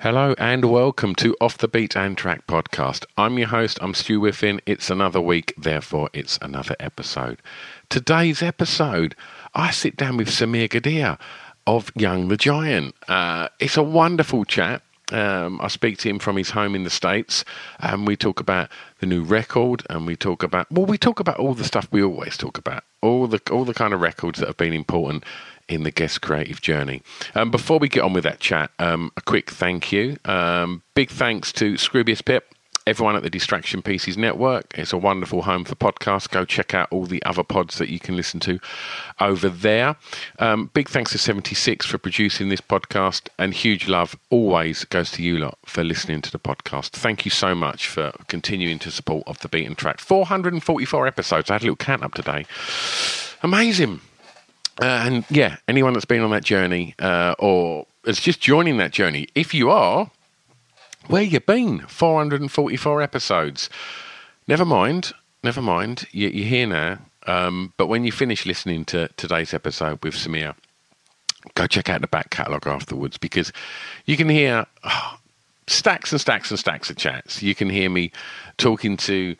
Hello and welcome to Off the Beaten Track podcast. I'm your host, I'm Stu Whiffin. It's another week, therefore, it's another episode. Today's episode, I sit down with Sameer Gadhia of Young the Giant. Uh, it's a wonderful chat. Um, I speak to him from his home in the States, and we talk about the new record, and we talk about well, we talk about all the stuff we always talk about, all the all the kind of records that have been important in the guest creative journey. Um, before we get on with that chat, um, a quick thank you, um, big thanks to Scroobius Pip everyone at the Distraction Pieces Network. It's a wonderful home for podcasts. Go check out all the other pods that you can listen to over there. Um, big thanks to 76 for producing this podcast, and huge love always goes to you lot for listening to the podcast. Thank you so much for continuing to support Off the Beaten Track. 444 episodes. I had a little count up today. Amazing. Uh, and yeah, anyone that's been on that journey uh, or is just joining that journey, if you are, where you been? 444 episodes. Never mind, never mind. You, you're here now. Um, but when you finish listening to today's episode with Sameer, go check out the back catalogue afterwards because you can hear oh, stacks and stacks and stacks of chats. You can hear me talking to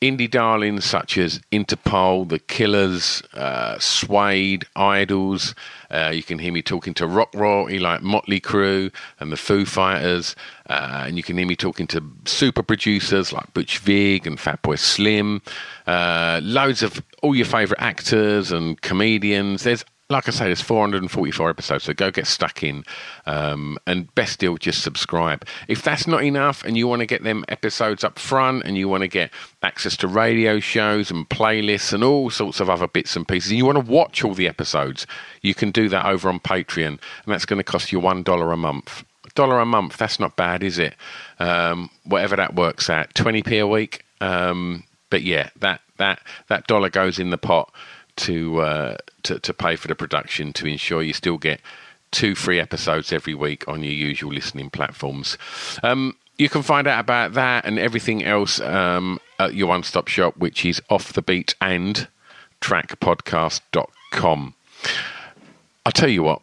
indie darlings such as Interpol, The Killers, uh, Suede, IDLES. Uh, you can hear me talking to rock royalty like Motley Crue and the Foo Fighters. Uh, and you can hear me talking to super producers like Butch Vig and Fatboy Slim. Uh, loads of all your favourite actors and comedians. There's like I say, there's 444 episodes, so go get stuck in. Um, and best deal, just subscribe. If that's not enough and you want to get them episodes up front and you want to get access to radio shows and playlists and all sorts of other bits and pieces, and you want to watch all the episodes, you can do that over on Patreon. And that's going to cost you $1 a month. dollar a month, that's not bad, is it? Um, whatever that works out, 20p a week. Um, but yeah, that, that, that dollar goes in the pot to, uh, to to pay for the production to ensure you still get two free episodes every week on your usual listening platforms. Um, you can find out about that and everything else um, at your one stop shop, which is off the beat and trackpodcast.com. I'll tell you what,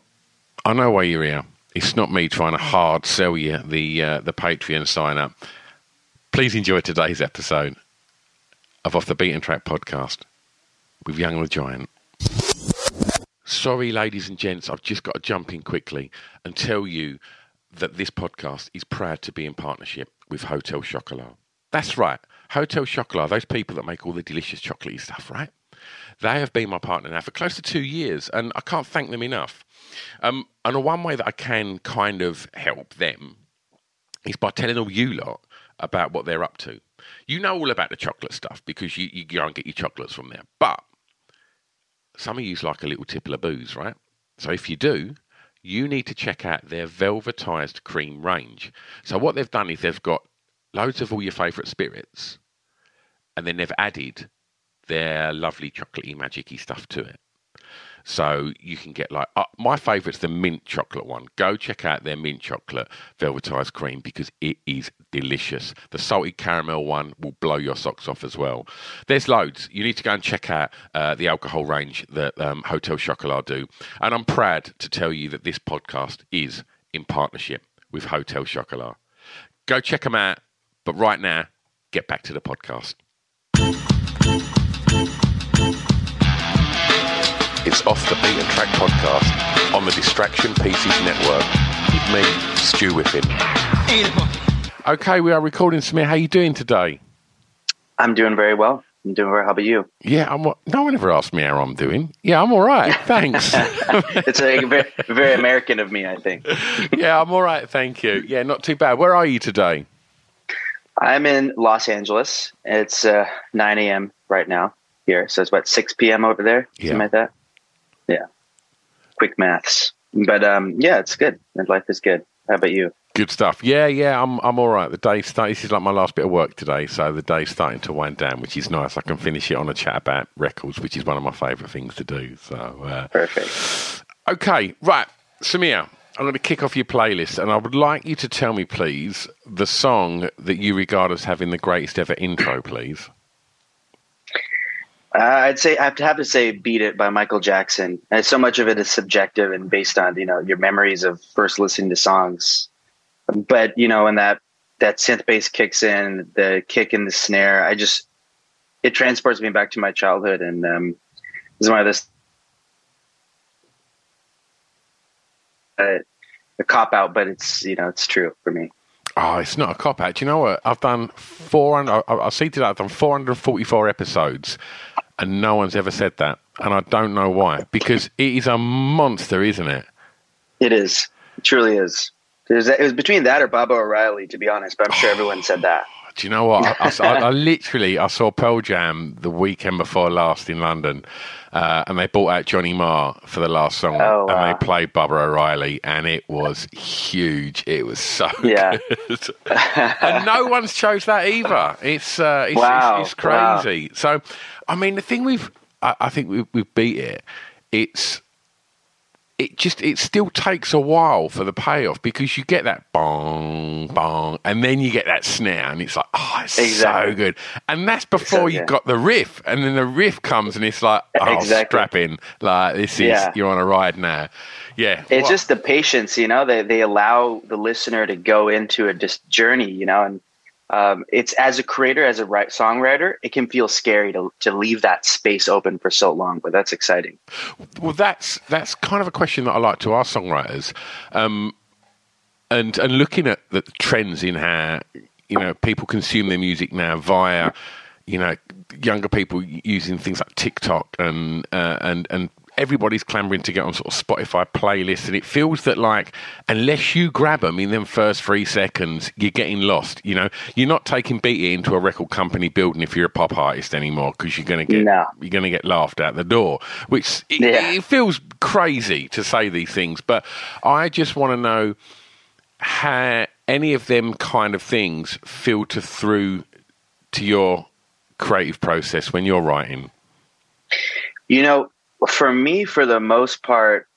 I know why you're here. It's not me trying to hard sell you the uh, the Patreon sign up. Please enjoy today's episode of Off the Beaten Track podcast with Young the Giant. Sorry, ladies and gents, I've just got to jump in quickly and tell you that this podcast is proud to be in partnership with Hotel Chocolat. That's right, Hotel Chocolat, those people that make all the delicious chocolatey stuff, right? They have been my partner now for close to two years, and I can't thank them enough. Um, and one way that I can kind of help them is by telling all you lot about what they're up to. You know all about the chocolate stuff because you, you go and get your chocolates from there. But some of you like a little tipple of booze, right? So if you do, you need to check out their velvetized cream range. So what they've done is they've got loads of all your favourite spirits, and then they've added their lovely chocolatey magicy stuff to it. So you can get like uh, my favourite's the mint chocolate one. Go check out their mint chocolate velvetized cream because it is delicious. The salted caramel one will blow your socks off as well. There's loads. You need to go and check out uh, the alcohol range that um, Hotel Chocolat do. And I'm proud to tell you that this podcast is in partnership with Hotel Chocolat. Go check them out. But right now, get back to the podcast. It's Off the Beaten Track podcast on the Distraction Pieces Network with me, Stu Whiffin. Okay, we are recording. Sameer, how are you doing today? I'm doing very well. I'm doing very. How about you? Yeah, I'm. No one ever asked me how I'm doing. Yeah, I'm all right. Thanks. it's a very, very American of me, I think. yeah, I'm all right. Thank you. Yeah, not too bad. Where are you today? I'm in Los Angeles. It's uh, 9 a.m. right now here, so it's about 6 p.m. over there, Yeah. something like that. Yeah, quick maths. But um, yeah, it's good. And life is good. How about you? Good stuff. Yeah, yeah, I'm I'm all right. The day start. This is like my last bit of work today, so the day's starting to wind down, which is nice. I can finish it on a chat about records, which is one of my favourite things to do. So, uh, Perfect. okay, right, Sameer, I'm going to kick off your playlist, and I would like you to tell me, please, the song that you regard as having the greatest ever intro, please. Uh, I'd say I have to say "Beat It" by Michael Jackson. And so much of it is subjective and based on you know your memories of first listening to songs. But you know when that that synth bass kicks in, the kick and the snare, I just it transports me back to my childhood, and um, this is one of this uh, a cop out, but it's you know it's true for me. Oh, it's not a cop out. You know what? I've done 400, I, I see I've done 444 episodes and no one's ever said that. And I don't know why. Because it is a monster, isn't it? It is, it truly is. It was between that or Baba O'Riley, to be honest. But I'm sure everyone said that. Do you know what? I, I- I literally, I saw Pearl Jam the weekend before last in London. Uh, and they brought out Johnny Marr for the last song. Oh, wow. And they played Baba O'Riley. And it was huge. It was so Yeah. good. and no one's chose that either. It's, uh, it's, Wow. it's, it's Wow. crazy. So, I mean, the thing we've, I, I think we've, we've beat it. It's, it just it still takes a while for the payoff because you get that bong bong and then you get that snare and it's like oh it's so good and that's before So you good. got the riff and then the riff comes and it's like oh Exactly. strap in like this is Yeah. you're on a ride now yeah It's Well, just the patience, you know. They they allow the listener to go into a just journey, you know. And um, it's as a creator, as a write, songwriter, it can feel scary to to leave that space open for so long, but that's exciting. Well, that's that's kind of a question that I like to ask songwriters, um, and and looking at the trends in how you know people consume their music now via you know younger people using things like TikTok and uh, and and everybody's clamoring to get on sort of Spotify playlists, and it feels that like unless you grab them in them first three seconds, you're getting lost. You know, you're not taking Beat into a record company building if you're a pop artist anymore because you're going to get No. you're going to get laughed out the door. Which it, Yeah. it feels crazy to say these things, but I just want to know how any of them kind of things filter through to your creative process when you're writing. You know, for me, for the most part,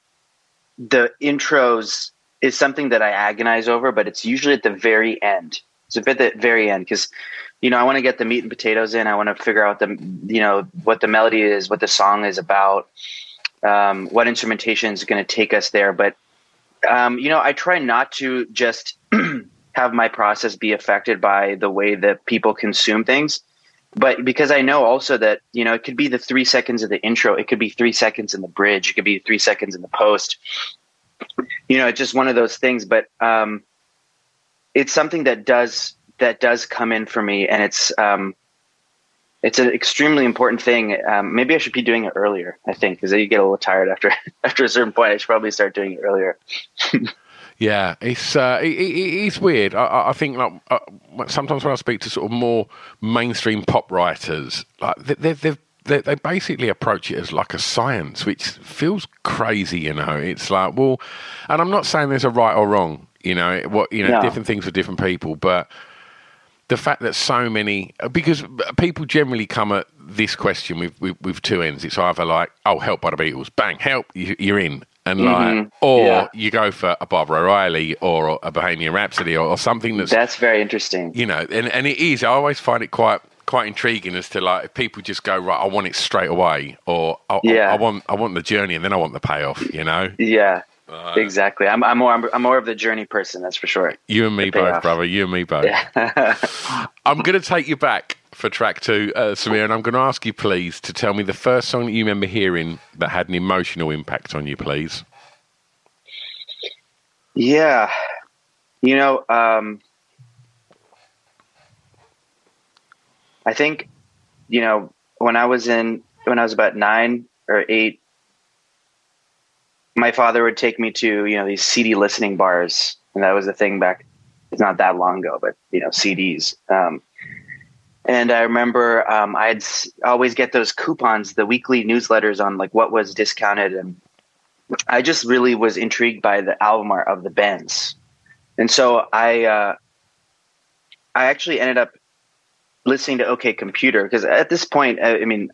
the intros is something that I agonize over, but it's usually at the very end. It's a bit at the very end because, you know, I want to get the meat and potatoes in. I want to figure out the, you know, what the melody is, what the song is about, um, what instrumentation is going to take us there. But, um, you know, I try not to just have my process be affected by the way that people consume things but because I know also that you know it could be the three seconds of the intro, it could be three seconds in the bridge, it could be three seconds in the post. You know, it's just one of those things. But um, it's something that does that does come in for me, and it's um, it's an extremely important thing. Um, maybe I should be doing it earlier. I think because you get a little tired after after a certain point. I should probably start doing it earlier. Yeah, it's uh, it, it, it's weird. I- I, think like uh, sometimes when I speak to sort of more mainstream pop writers, like they they they they they basically approach it as like a science, which feels crazy. You know, it's like well, and I'm not saying there's a right or wrong. You know, what you know, No. different things for different people, but the fact that so many because people generally come at this question with, with, with two ends. It's either like, oh, help by the Beatles, bang, help, you're in, and like, mm-hmm. or Yeah. you go for a Baba O'Riley or a Bohemian Rhapsody or, or something that's That's very interesting. you know, and, and it is. I always find it quite quite intriguing as to like if people just go right, I want it straight away, or I, Yeah. I, want I want the journey and then I want the payoff. You know, Yeah, exactly. I'm I'm more I'm more of the journey person. That's for sure. you and me both, brother. You and me both. Yeah. I'm going to take you back for track two, uh, Sameer, and I'm going to ask you, please, to tell me the first song that you remember hearing that had an emotional impact on you, please. Yeah, you know, um, I think, you know, when I was in when I was about nine or eight, my father would take me to you know these CD listening bars, and that was the thing back. It's not that long ago, but you know CDs. Um, and I remember um, I'd always get those coupons, the weekly newsletters on like what was discounted, and I just really was intrigued by the album art of the Bends, and so I uh, I actually ended up listening to OK Computer because at this point, I, I mean,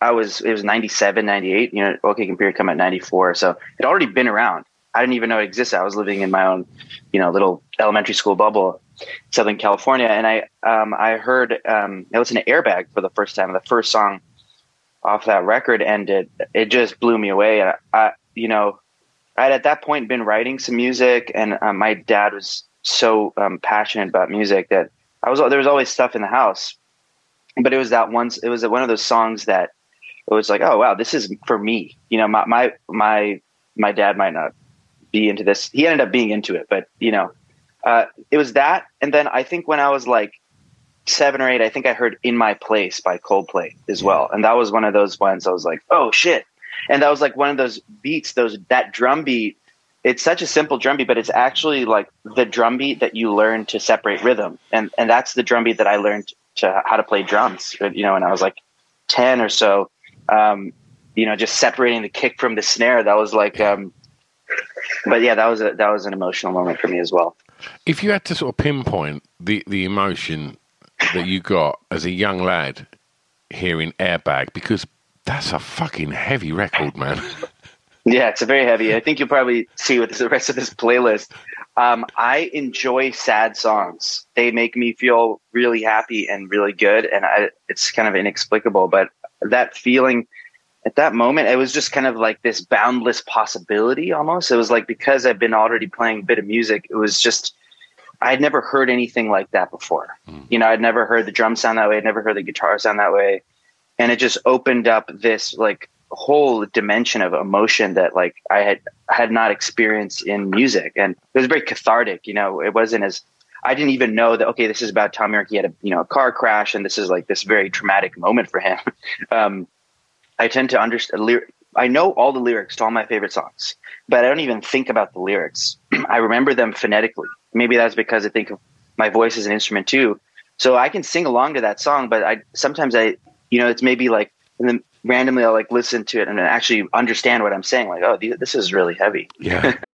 I was it was 97, 98, you know, OK Computer come at 94, so it already been around. I didn't even know it existed. I was living in my own, you know, little elementary school bubble, Southern California, and I um, I heard um, I listened to Airbag for the first time, the first song off that record, and it it just blew me away. I, I you know, I had at that point been writing some music, and um, my dad was so um, passionate about music that I was there was always stuff in the house, but it was that once it was one of those songs that it was like, oh wow, this is for me. You know, my my my my dad might not be into this. He ended up being into it, but you know, uh, it was that. And then I think when I was like seven or eight, I think I heard "In My Place" by Coldplay as well, and that was one of those ones I was like, oh shit. And that was like one of those beats, those that drum beat. It's such a simple drum beat, but it's actually like the drum beat that you learn to separate rhythm, and and that's the drum beat that I learned to how to play drums. You know, when I was like ten or so, um, you know, just separating the kick from the snare. That was like um, but yeah, that was a, that was an emotional moment for me as well. If you had to sort of pinpoint the the emotion that you got as a young lad hearing Airbag, because that's a fucking heavy record, man. Yeah, it's a very heavy. I think you'll probably see with the rest of this playlist. Um, I enjoy sad songs. They make me feel really happy and really good, and I, it's kind of inexplicable. But that feeling at that moment, it was just kind of like this boundless possibility almost. It was like because I've been already playing a bit of music, it was just, I'd never heard anything like that before. Mm. You know, I'd never heard the drum sound that way. I'd never heard the guitar sound that way. And it just opened up this like whole dimension of emotion that like I had had not experienced in music. And it was very cathartic. You know, it wasn't as, I didn't even know that, okay, this is about Thom Yorke. He had a, you know, a car crash and this is like this very traumatic moment for him. um, I tend to understand. I know all the lyrics to all my favorite songs, but I don't even think about the lyrics. I remember them phonetically. Maybe that's because I think of my voice as an instrument too. So I can sing along to that song, but I sometimes I, you know, it's maybe like, and then randomly I'll like listen to it and actually understand what I'm saying. Like, oh, this is really heavy. Yeah.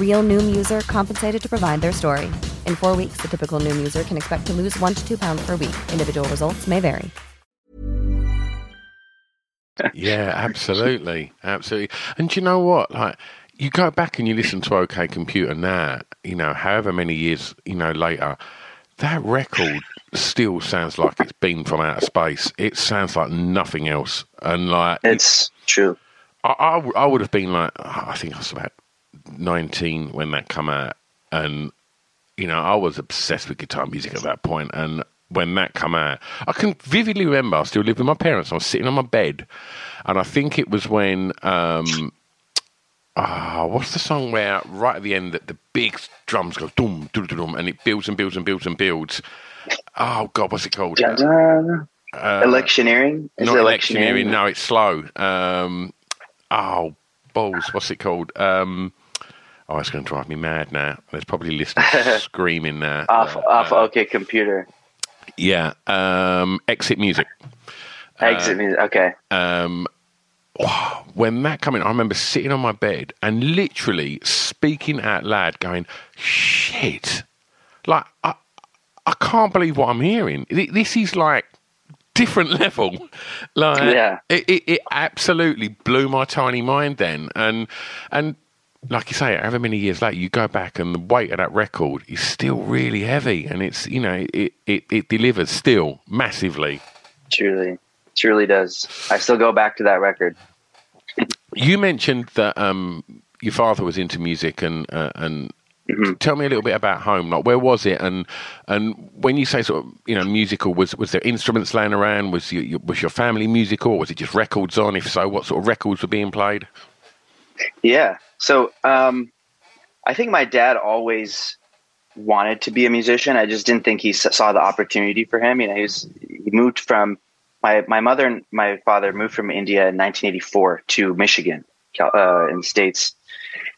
Real Noom user compensated to provide their story. In four weeks, the typical Noom user can expect to lose one to two pounds per week. Individual results may vary. yeah, absolutely, absolutely. And do you know what? Like, you go back and you listen to OK Computer now. You know, however many years you know later, that record still sounds like it's been from outer space. It sounds like nothing else, and like it's true. I, I would have been like, oh, I think I was about 19 when that come out. And, you know, I was obsessed with guitar music at that point. And when that come out, I can vividly remember I still lived with my parents. I was sitting on my bed. And I think it was when, um, ah, what's the song where right at the end that the big drums go dum, dum, dum, and it builds and builds and builds and builds. Oh, God, what's it called? Uh, electioneering? Is not it electioneering. No, it's slow. Um, oh, balls. What's it called? Um, oh, it's going to drive me mad now. There's probably listeners screaming now. Off, Uh, off. uh, okay, computer. yeah. Um, exit music. Exit music. Okay. Um, when that came in, I remember sitting on my bed and literally speaking out loud, going, "Shit!" Like I, I can't believe what I'm hearing. This is like different level. Like, Yeah. it, it, it absolutely blew my tiny mind then, and and. Like you say, however many years later, you go back and the weight of that record is still really heavy, and it's you know it it, it delivers still massively. Truly, truly does. I still go back to that record. You mentioned that um, your father was into music, and uh, and Mm-hmm. tell me a little bit about home. Like, where was it? And and when you say sort of you know musical, was was there instruments laying around? Was your, your was your family musical? Or Was it just records on? If so, what sort of records were being played? Yeah. So um, I think my dad always wanted to be a musician. I just didn't think he saw the opportunity for him. You know, he was he moved from my my mother and my father moved from India in 1984 to Michigan, uh, in the states,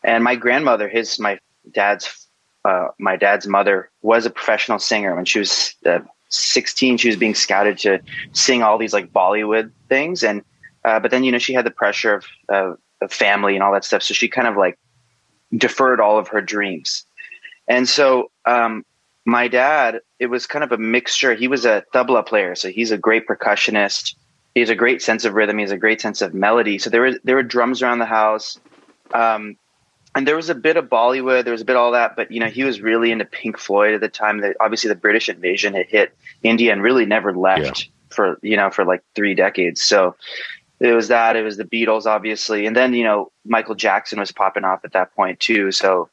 and my grandmother, his my dad's uh, my dad's mother was a professional singer when she was uh, 16. She was being scouted to sing all these like Bollywood things, and uh, but then you know she had the pressure of, of family and all that stuff, so she kind of like deferred all of her dreams. And so um, my dad, it was kind of a mixture. He was a tabla player, so he's a great percussionist. He has a great sense of rhythm. He has a great sense of melody. So there was there were drums around the house, um, and there was a bit of Bollywood. There was a bit of all that, but you know he was really into Pink Floyd at the time. That obviously the British invasion had hit India and really never left for you know for like three decades. So it was that. It was the Beatles, obviously, and then you know Michael Jackson was popping off at that point too. So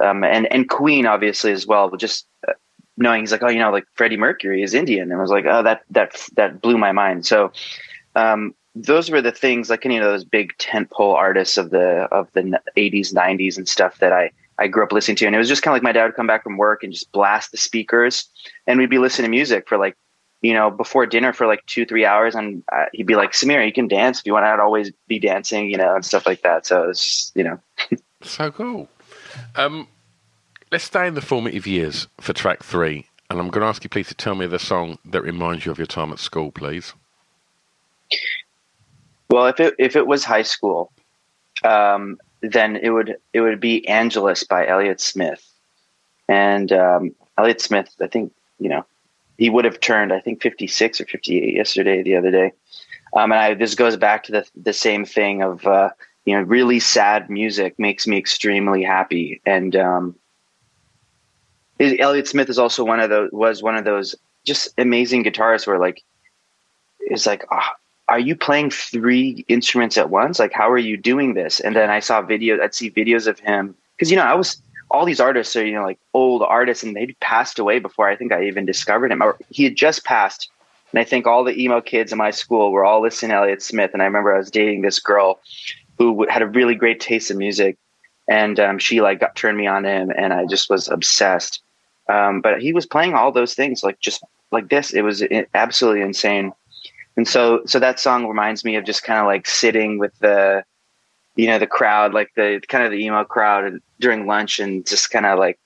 um, and and Queen obviously as well. But just uh, knowing he's like, oh, you know, like Freddie Mercury is Indian, and I was like, oh, that that that blew my mind. So um, those were the things, like you know, those big tentpole artists of the of the '80s, '90s, and stuff that I I grew up listening to, and it was just kind of like my dad would come back from work and just blast the speakers, and we'd be listening to music for like. You know, before dinner for like two, three hours, and uh, he'd be like, "Sameer, you can dance if you want. I'd always be dancing, you know, and stuff like that." So it's just, you know, So cool. Um, let's stay in the formative years for track three, and I'm going to ask you please to tell me the song that reminds you of your time at school, please. Well, if it if it was high school, um, then it would it would be Angeles by Elliott Smith, and um, Elliott Smith. I think you know he would have turned I think fifty six or fifty eight yesterday, the other day. Um, and I, this goes back to the the same thing of uh, you know really sad music makes me extremely happy, and um, Elliott Smith is also one of those was one of those just amazing guitarists where like it's like ah are you playing three instruments at once? Like, how are you doing this? And then I saw videos, I'd see videos of him because, you know, I was, all these artists are, you know, like old artists and they'd passed away before I think I even discovered him or he had just passed. And I think all the emo kids in my school were all listening to Elliott Smith. And I remember I was dating this girl who had a really great taste in music. And um, she like got turned me on him and I just was obsessed. Um, but he was playing all those things like just like this. It was absolutely insane and so so that song reminds me of just kind of like sitting with the you know the crowd like the kind of the emo crowd and during lunch and just kind of like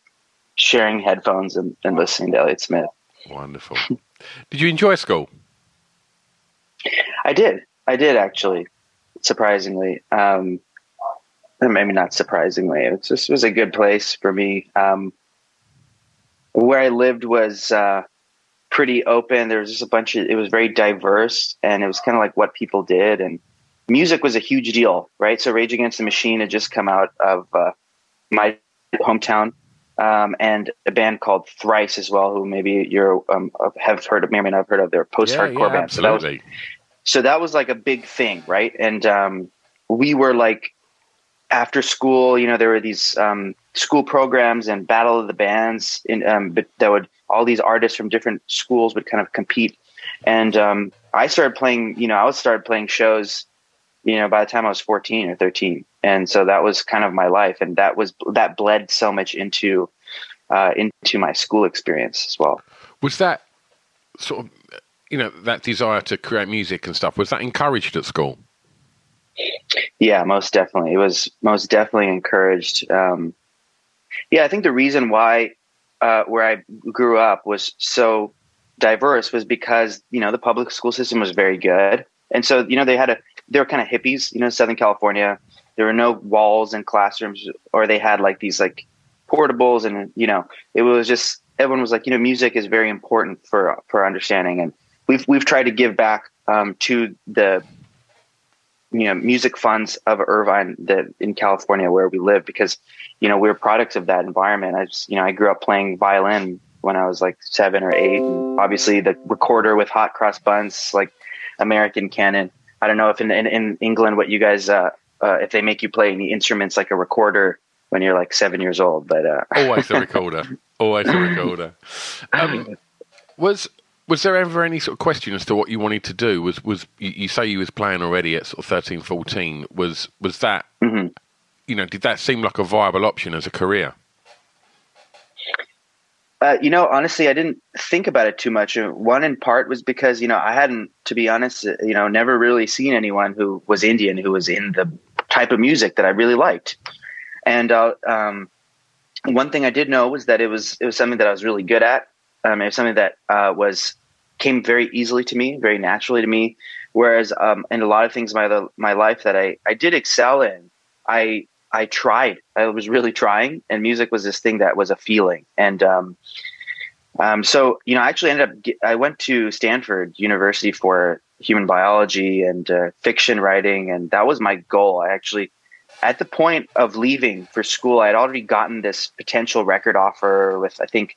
sharing headphones and, and listening to Elliott Smith. Wonderful. Did you enjoy school? I did. I did actually, surprisingly. Um, maybe not surprisingly. It just was a good place for me. Um, where I lived was uh, pretty open. There was just a bunch of. It was very diverse, and it was kind of like what people did, and music was a huge deal, right? So Rage Against the Machine had just come out of uh, my hometown. Um, and a band called Thrice as well, who maybe you're um, have heard of, may or may not have heard of. They're post hardcore band. So that was so that was like a big thing right and um we were like after school, you know, there were these um, school programs and battle of the bands in um, but that would all these artists from different schools would kind of compete. And um, I started playing, you know, I started playing shows, you know, by the time I was 14 or 13. And so that was kind of my life. And that was, that bled so much into, uh, into my school experience as well. Was that sort of, you know, that desire to create music and stuff, was that encouraged at school? Yeah, most definitely. It was most definitely encouraged. Um, yeah, I think the reason why uh, where I grew up was so diverse was because you know the public school system was very good, and so you know they had a they were kind of hippies. You know, Southern California, there were no walls in classrooms, or they had like these like portables, and you know it was just everyone was like you know music is very important for for understanding, and we've we've tried to give back um, to the you know music funds of Irvine that in California where we live because you know we're products of that environment. I just you know I grew up playing violin when I was like seven or eight, and obviously the recorder with hot cross buns like American canon. I don't know if in in, in England what you guys uh, uh, if they make you play any instruments like a recorder when you're like seven years old, but uh... always the recorder, always the recorder. Um, was was there ever any sort of question as to what you wanted to do? Was was you, you say you was playing already at sort of 13, 14. Was was that mm-hmm. you know did that seem like a viable option as a career? Uh, you know, honestly, I didn't think about it too much. Uh, one in part was because you know I hadn't, to be honest, uh, you know, never really seen anyone who was Indian who was in the type of music that I really liked. And uh, um, one thing I did know was that it was it was something that I was really good at. Um, it was something that uh, was came very easily to me, very naturally to me. Whereas um, in a lot of things in my my life that I I did excel in, I I tried. I was really trying, and music was this thing that was a feeling. And um, um, so you know, I actually ended up. I went to Stanford University for human biology and uh, fiction writing, and that was my goal. I actually. At the point of leaving for school, I had already gotten this potential record offer with, I think,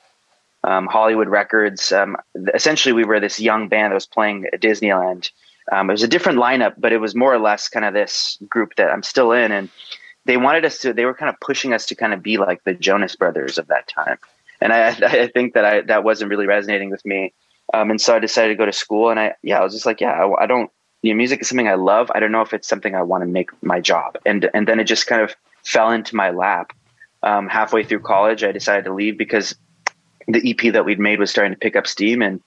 um, Hollywood Records. Um, essentially, we were this young band that was playing at Disneyland. Um, it was a different lineup, but it was more or less kind of this group that I'm still in. And they wanted us to, they were kind of pushing us to kind of be like the Jonas Brothers of that time. And I, I think that I, that wasn't really resonating with me. Um, and so I decided to go to school and I, yeah, I was just like, yeah, I, I don't, you know, music is something I love. I don't know if it's something I want to make my job. And, and then it just kind of fell into my lap. Um, halfway through college, I decided to leave because the EP that we'd made was starting to pick up steam, and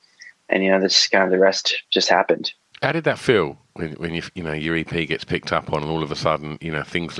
and you know, this kind of the rest just happened. How did that feel when when you you know your EP gets picked up on, and all of a sudden you know things?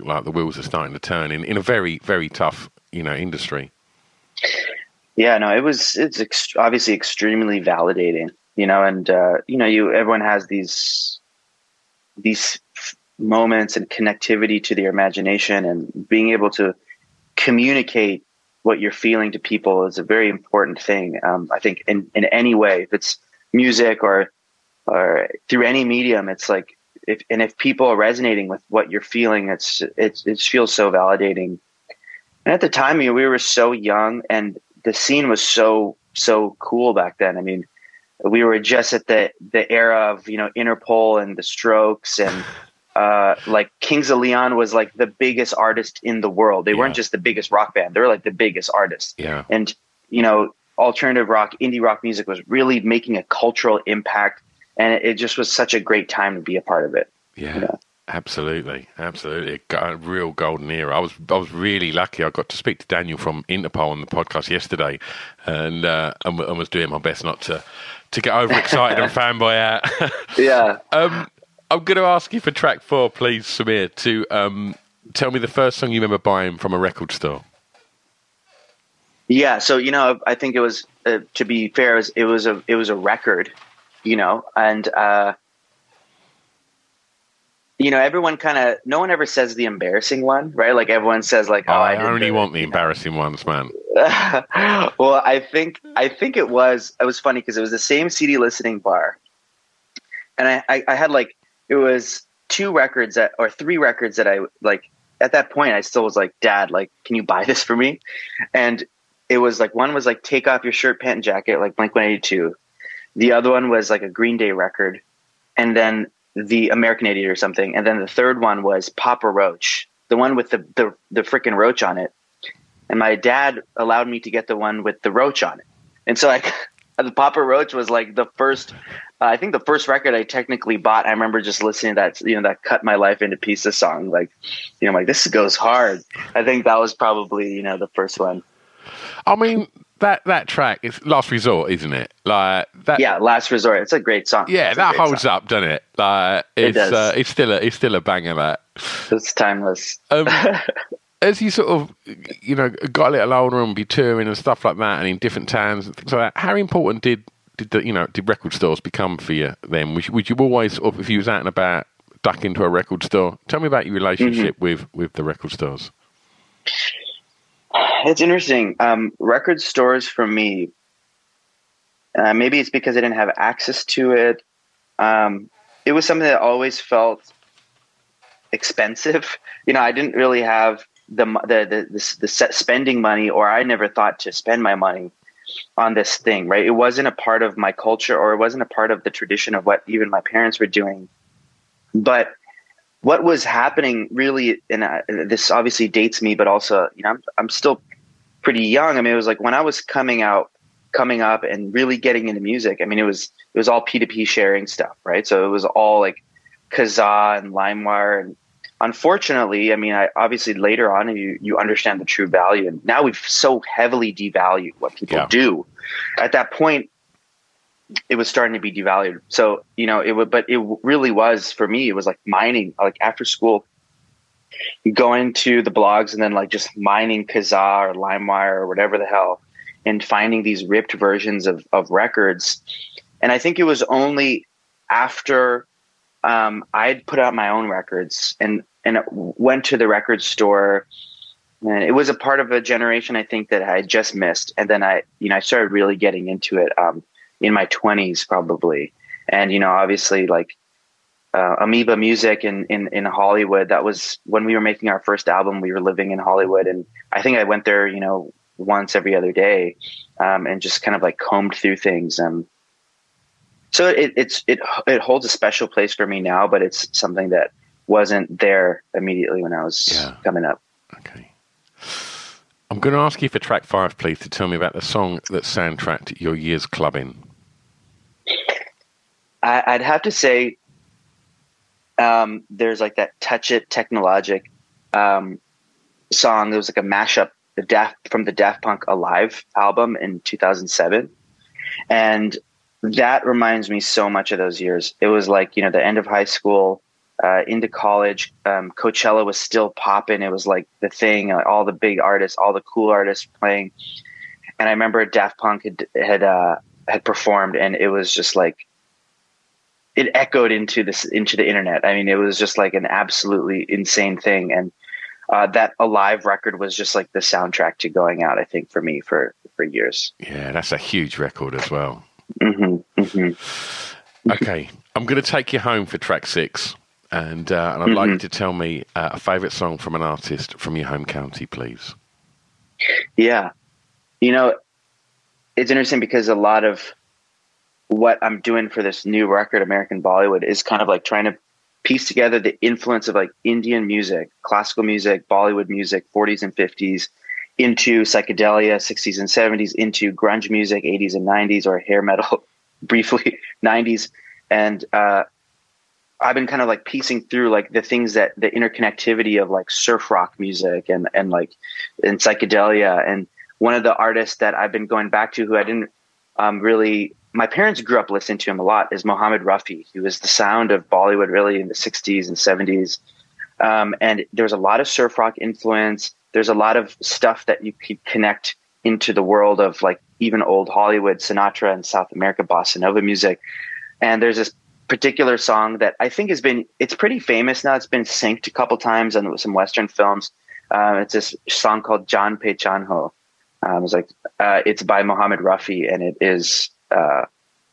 like the wheels are starting to turn in, in a very very tough you know industry. Yeah, no, it was it's ex- obviously extremely validating, you know, and uh, you know, you everyone has these these moments and connectivity to their imagination and being able to communicate what you're feeling to people is a very important thing. Um, I think in, in any way, if it's music or or through any medium, it's like if and if people are resonating with what you're feeling, it's it it feels so validating. And at the time, we were so young, and the scene was so so cool back then. I mean, we were just at the the era of you know Interpol and the Strokes and uh, like Kings of Leon was like the biggest artist in the world. They yeah. weren't just the biggest rock band; they were like the biggest artist. Yeah, and you know, alternative rock, indie rock music was really making a cultural impact, and it, it just was such a great time to be a part of it. Yeah. You know? Absolutely, absolutely, a real golden era. I was, I was really lucky. I got to speak to Daniel from Interpol on the podcast yesterday, and uh, and, and was doing my best not to to get overexcited and fanboy out. yeah. Um, I'm going to ask you for track four, please, Sameer, to um, tell me the first song you remember buying from a record store. Yeah, so you know, I think it was uh, to be fair, it was, it was a it was a record, you know, and uh, you know, everyone kind of no one ever says the embarrassing one, right? Like everyone says, like, "Oh, oh I, I only want the embarrassing know. ones, man." well, I think I think it was it was funny because it was the same CD listening bar, and I, I I had like it was two records that or three records that I like at that point I still was like, Dad, like, can you buy this for me? And it was like one was like Take Off Your Shirt, Pant and Jacket, like Blink One Eighty Two. The other one was like a Green Day record, and then the American Idiot or something. And then the third one was Papa Roach, the one with the the, the freaking roach on it. And my dad allowed me to get the one with the roach on it. And so like the Papa Roach was like the first uh, I think the first record I technically bought, I remember just listening to that, you know, that cut my life into pieces song. Like, you know, like this goes hard. I think that was probably, you know, the first one. I mean, that that track is Last Resort, isn't it? Like that. Yeah, Last Resort. It's a great song. Yeah, it's that holds song. up, doesn't it? Like it's it uh, it's still a it's still a banger. That it's timeless. Um, as you sort of you know got a little older and be touring and stuff like that, and in different towns and things like that, how important did did the, you know did record stores become for you then? Would you, would you always, if you was out and about, duck into a record store? Tell me about your relationship mm-hmm. with with the record stores. It's interesting. Um, record stores for me, uh, maybe it's because I didn't have access to it. Um, it was something that always felt expensive. You know, I didn't really have the the the, the, the spending money, or I never thought to spend my money on this thing. Right? It wasn't a part of my culture, or it wasn't a part of the tradition of what even my parents were doing. But what was happening really, and this obviously dates me, but also, you know, I'm, I'm still pretty young. I mean, it was like when I was coming out, coming up and really getting into music. I mean, it was, it was all P2P sharing stuff, right? So it was all like Kazaa and LimeWire. And unfortunately, I mean, I obviously later on you, you understand the true value. And now we've so heavily devalued what people yeah. do. At that point, it was starting to be devalued. So, you know, it would, but it really was for me, it was like mining, like after school, going to the blogs and then like just mining Kazaa or LimeWire or whatever the hell and finding these ripped versions of, of records. And I think it was only after um, I'd put out my own records and, and went to the record store and it was a part of a generation I think that I just missed. And then I, you know, I started really getting into it. Um, in my 20s probably. And you know obviously like uh, amoeba music in, in in hollywood that was when we were making our first album we were living in hollywood. And i think i went there you know once every other day um, and just kind of like combed through things. Um, so it, it's it it holds a special place for me now but it's something that wasn't there immediately when i was yeah. coming up. Okay I'm going to ask you for track five, please, to tell me about the song that soundtracked your year's clubbing. I, would have to say um, there's like that Touch It Technologic um, song. There was like a mashup the Daft, from the Daft Punk Alive album in 2007. And that reminds me so much of those years. It was like, you know, the end of high school, uh, into college. Um, Coachella was still popping. It was like the thing, uh, all the big artists, all the cool artists playing. And I remember Daft Punk had, had, uh, had performed and it was just like, it echoed into this into the internet. I mean, it was just like an absolutely insane thing. And uh, that alive record was just like the soundtrack to going out. I think for me for for years. Yeah, that's a huge record as well. Mm-hmm, mm-hmm. Okay, I'm going to take you home for track six, and uh, and I'd like you to tell me uh, a favourite song from an artist from your home county, please. Yeah, you know, it's interesting because a lot of what I'm doing for this new record, American Bollywood, is kind of like trying to piece together the influence of like Indian music, classical music, Bollywood music, 40s and 50s, into psychedelia, 60s and 70s, into grunge music, 80s and 90s, or hair metal, briefly 90s, and uh, I've been kind of like piecing through like the things that the interconnectivity of like surf rock music and and like and psychedelia and one of the artists that I've been going back to who I didn't um, really my parents grew up listening to him a lot is Mohammed Rafi. He was the sound of Bollywood really in the 60s and 70s. Um, and there's a lot of surf rock influence. There's a lot of stuff that you could connect into the world of like even old Hollywood, Sinatra and South America, bossa nova music. And there's this particular song that I think has been, it's pretty famous now. It's been synced a couple times on some Western films. Uh, it's this song called Jaan Pehcaan Ho. Um, it's like, uh, it's by Mohammed Rafi and it is, uh,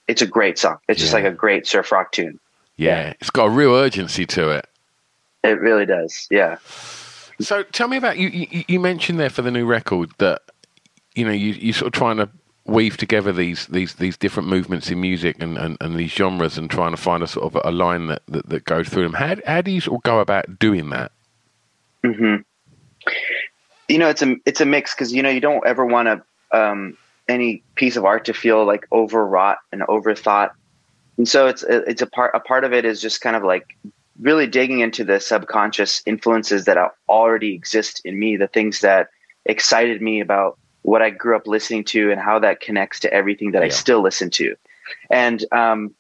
it's a great song. It's just like a great surf rock tune. Yeah, it's got a real urgency to it. It really does. Yeah. So tell me about you. You, you mentioned there for the new record that you know you you sort of trying to weave together these these these different movements in music and, and, and these genres and trying to find a sort of a line that, that, that goes through them. How how do you sort of go about doing that? hmm You know, it's a it's a mix because you know you don't ever want to um, any piece of art to feel like overwrought and overthought. And so it's it's a part a part of it is just kind of like really digging into the subconscious influences that already exist in me, the things that excited me about what I grew up listening to and how that connects to everything that yeah. I still listen to. And um,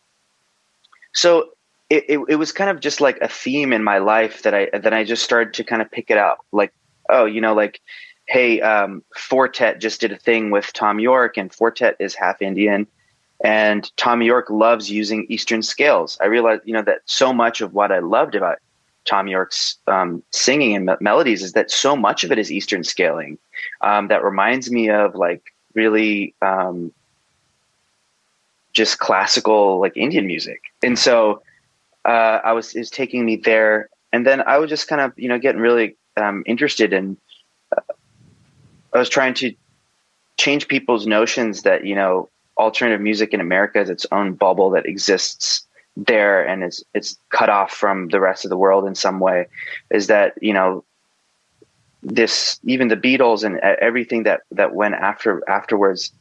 so it, it, it was kind of just like a theme in my life that I that I just started to kind of pick it up. Like, oh, you know, like hey, um, Four Tet just did a thing with Thom Yorke, and Four Tet is half Indian, and Thom Yorke loves using Eastern scales. I realized, you know, that so much of what I loved about Thom Yorke's um, singing and me- melodies is that so much of it is Eastern scaling. Um, that reminds me of like really um, just classical like Indian music, and so uh, I was is taking me there, and then I was just kind of you know getting really um, interested in I was trying to change people's notions that you know alternative music in America is its own bubble that exists there and it's it's cut off from the rest of the world in some way. Is that you know this even the Beatles and everything that that went after afterwards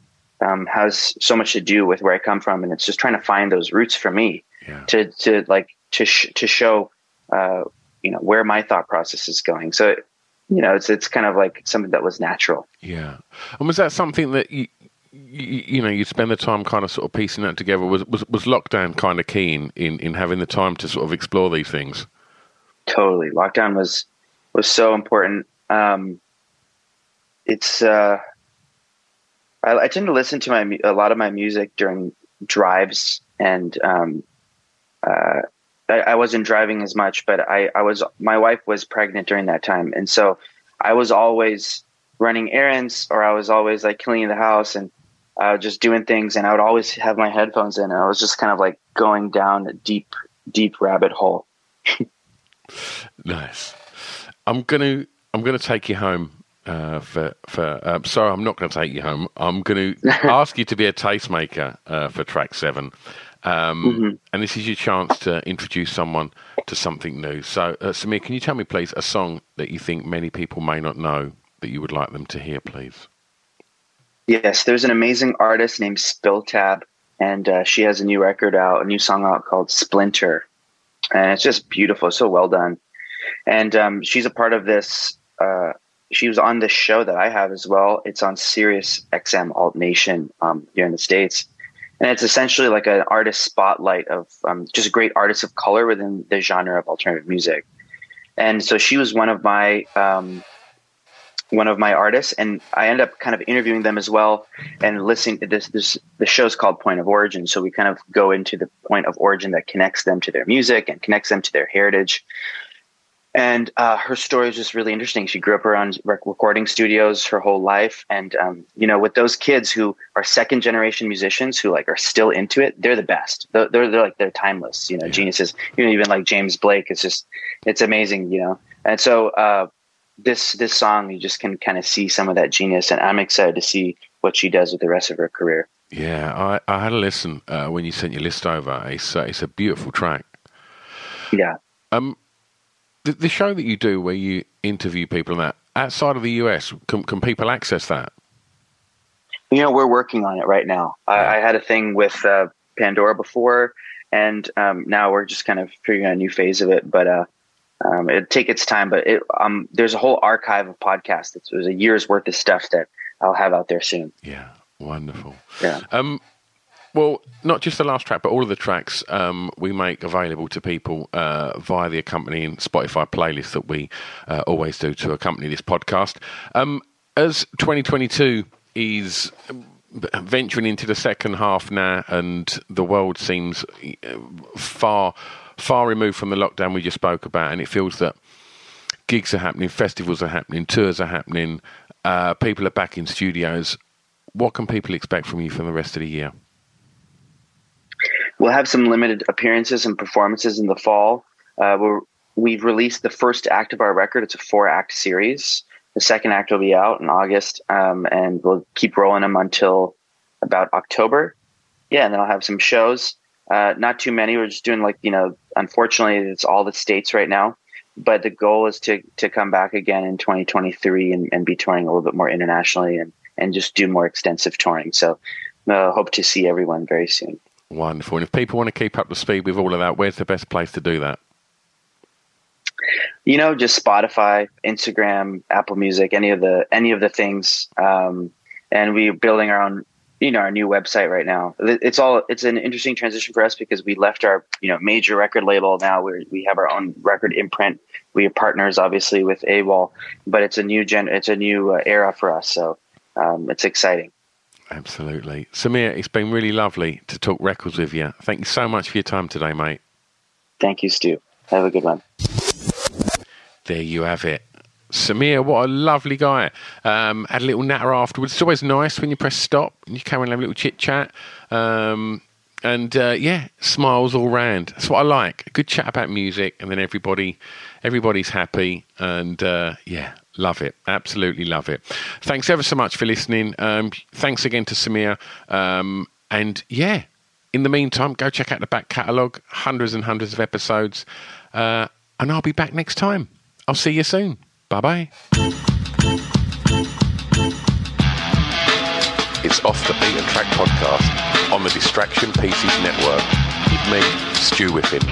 um, has so much to do with where I come from, and it's just trying to find those roots for me yeah. to to like to sh- to show uh, you know where my thought process is going. So you know, it's it's kind of like something that was natural. Yeah, and was that something that you, you, you know, you spend the time kind of sort of piecing that together? Was was was lockdown kind of keen in in having the time to sort of explore these things? Totally, lockdown was was so important. Um, it's uh, I, I tend to listen to my a lot of my music during drives and um, uh, I, I wasn't driving as much, but I, I was my wife was pregnant during that time, and so I was always running errands or I was always like cleaning the house and uh, just doing things, and I would always have my headphones in, and I was just kind of like going down a deep, deep rabbit hole. nice. I'm gonna I'm gonna take you home uh, for for. Um, sorry, I'm not going to take you home. I'm going to ask you to be a tastemaker uh, for track seven. Um, mm-hmm. And this is your chance to introduce someone to something new. So, uh, Sameer, can you tell me, please, a song that you think many people may not know that you would like them to hear, please? Yes, there's an amazing artist named Spill Tab, and uh, she has a new record out, a new song out called Splinter. And it's just beautiful, so well done. And um, she's a part of this. Uh, she was on this show that I have as well. It's on Sirius XM Alt Nation um, here in the States and it's essentially like an artist spotlight of um, just great artists of color within the genre of alternative music. And so she was one of my um, one of my artists, and I end up kind of interviewing them as well and listening to this. This the show's called Point of Origin, so we kind of go into the point of origin that connects them to their music and connects them to their heritage. And uh, her story is just really interesting. She grew up around rec- recording studios her whole life, and um, you know, with those kids who are second generation musicians who like are still into it, they're the best. They're they're, they're like they're timeless. You know, yeah. geniuses. You know, even like James Blake. It's just it's amazing. You know, and so uh, this this song, you just can kind of see some of that genius, and I'm excited to see what she does with the rest of her career. Yeah, I, I had a listen uh, when you sent your list over. It's uh, it's a beautiful track. Yeah. Um, the, the show that you do where you interview people and that outside of the US, can, can people access that? You know, we're working on it right now. I, I had a thing with uh, Pandora before, and um, now we're just kind of figuring out a new phase of it. But uh, um, it'd take its time. But it, um, there's a whole archive of podcasts. It's, there's a year's worth of stuff that I'll have out there soon. Yeah, wonderful. Yeah. Um, well, not just the last track, but all of the tracks um, we make available to people uh, via the accompanying Spotify playlist that we uh, always do to accompany this podcast. Um, as 2022 is venturing into the second half now, and the world seems uh, far, far removed from the lockdown we just spoke about, and it feels that gigs are happening, festivals are happening, tours are happening, uh, people are back in studios. What can people expect from you for the rest of the year? We'll have some limited appearances and performances in the fall. Uh, we have released the first act of our record. It's a four act series. The second act will be out in August, um, and we'll keep rolling them until about October. Yeah, and then I'll have some shows. Uh, not too many. We're just doing like you know. Unfortunately, it's all the states right now. But the goal is to to come back again in 2023 and, and be touring a little bit more internationally and and just do more extensive touring. So, uh, hope to see everyone very soon. Wonderful. And if people want to keep up to speed with all of that, where's the best place to do that? You know, just Spotify, Instagram, Apple Music, any of the any of the things. Um, and we're building our own, you know, our new website right now. It's all it's an interesting transition for us because we left our you know major record label. Now we we have our own record imprint. We are partners, obviously, with AWAL, but it's a new gen. It's a new uh, era for us. So um, it's exciting. Absolutely. Sameer, it's been really lovely to talk records with you. Thank you so much for your time today, mate. Thank you, Stu. Have a good one. There you have it. Sameer, what a lovely guy. Um, had a little natter afterwards. It's always nice when you press stop and you come and have a little chit chat. Um, and uh, yeah, smiles all round. That's what I like. A good chat about music, and then everybody, everybody's happy, and uh, yeah, Love it. Absolutely love it. Thanks ever so much for listening. Um, thanks again to Sameer. Um, and yeah, in the meantime, go check out the back catalogue, hundreds and hundreds of episodes. Uh, and I'll be back next time. I'll see you soon. Bye bye. It's Off the Beaten Track podcast on the Distraction Pieces Network with me, Stu Whiffen.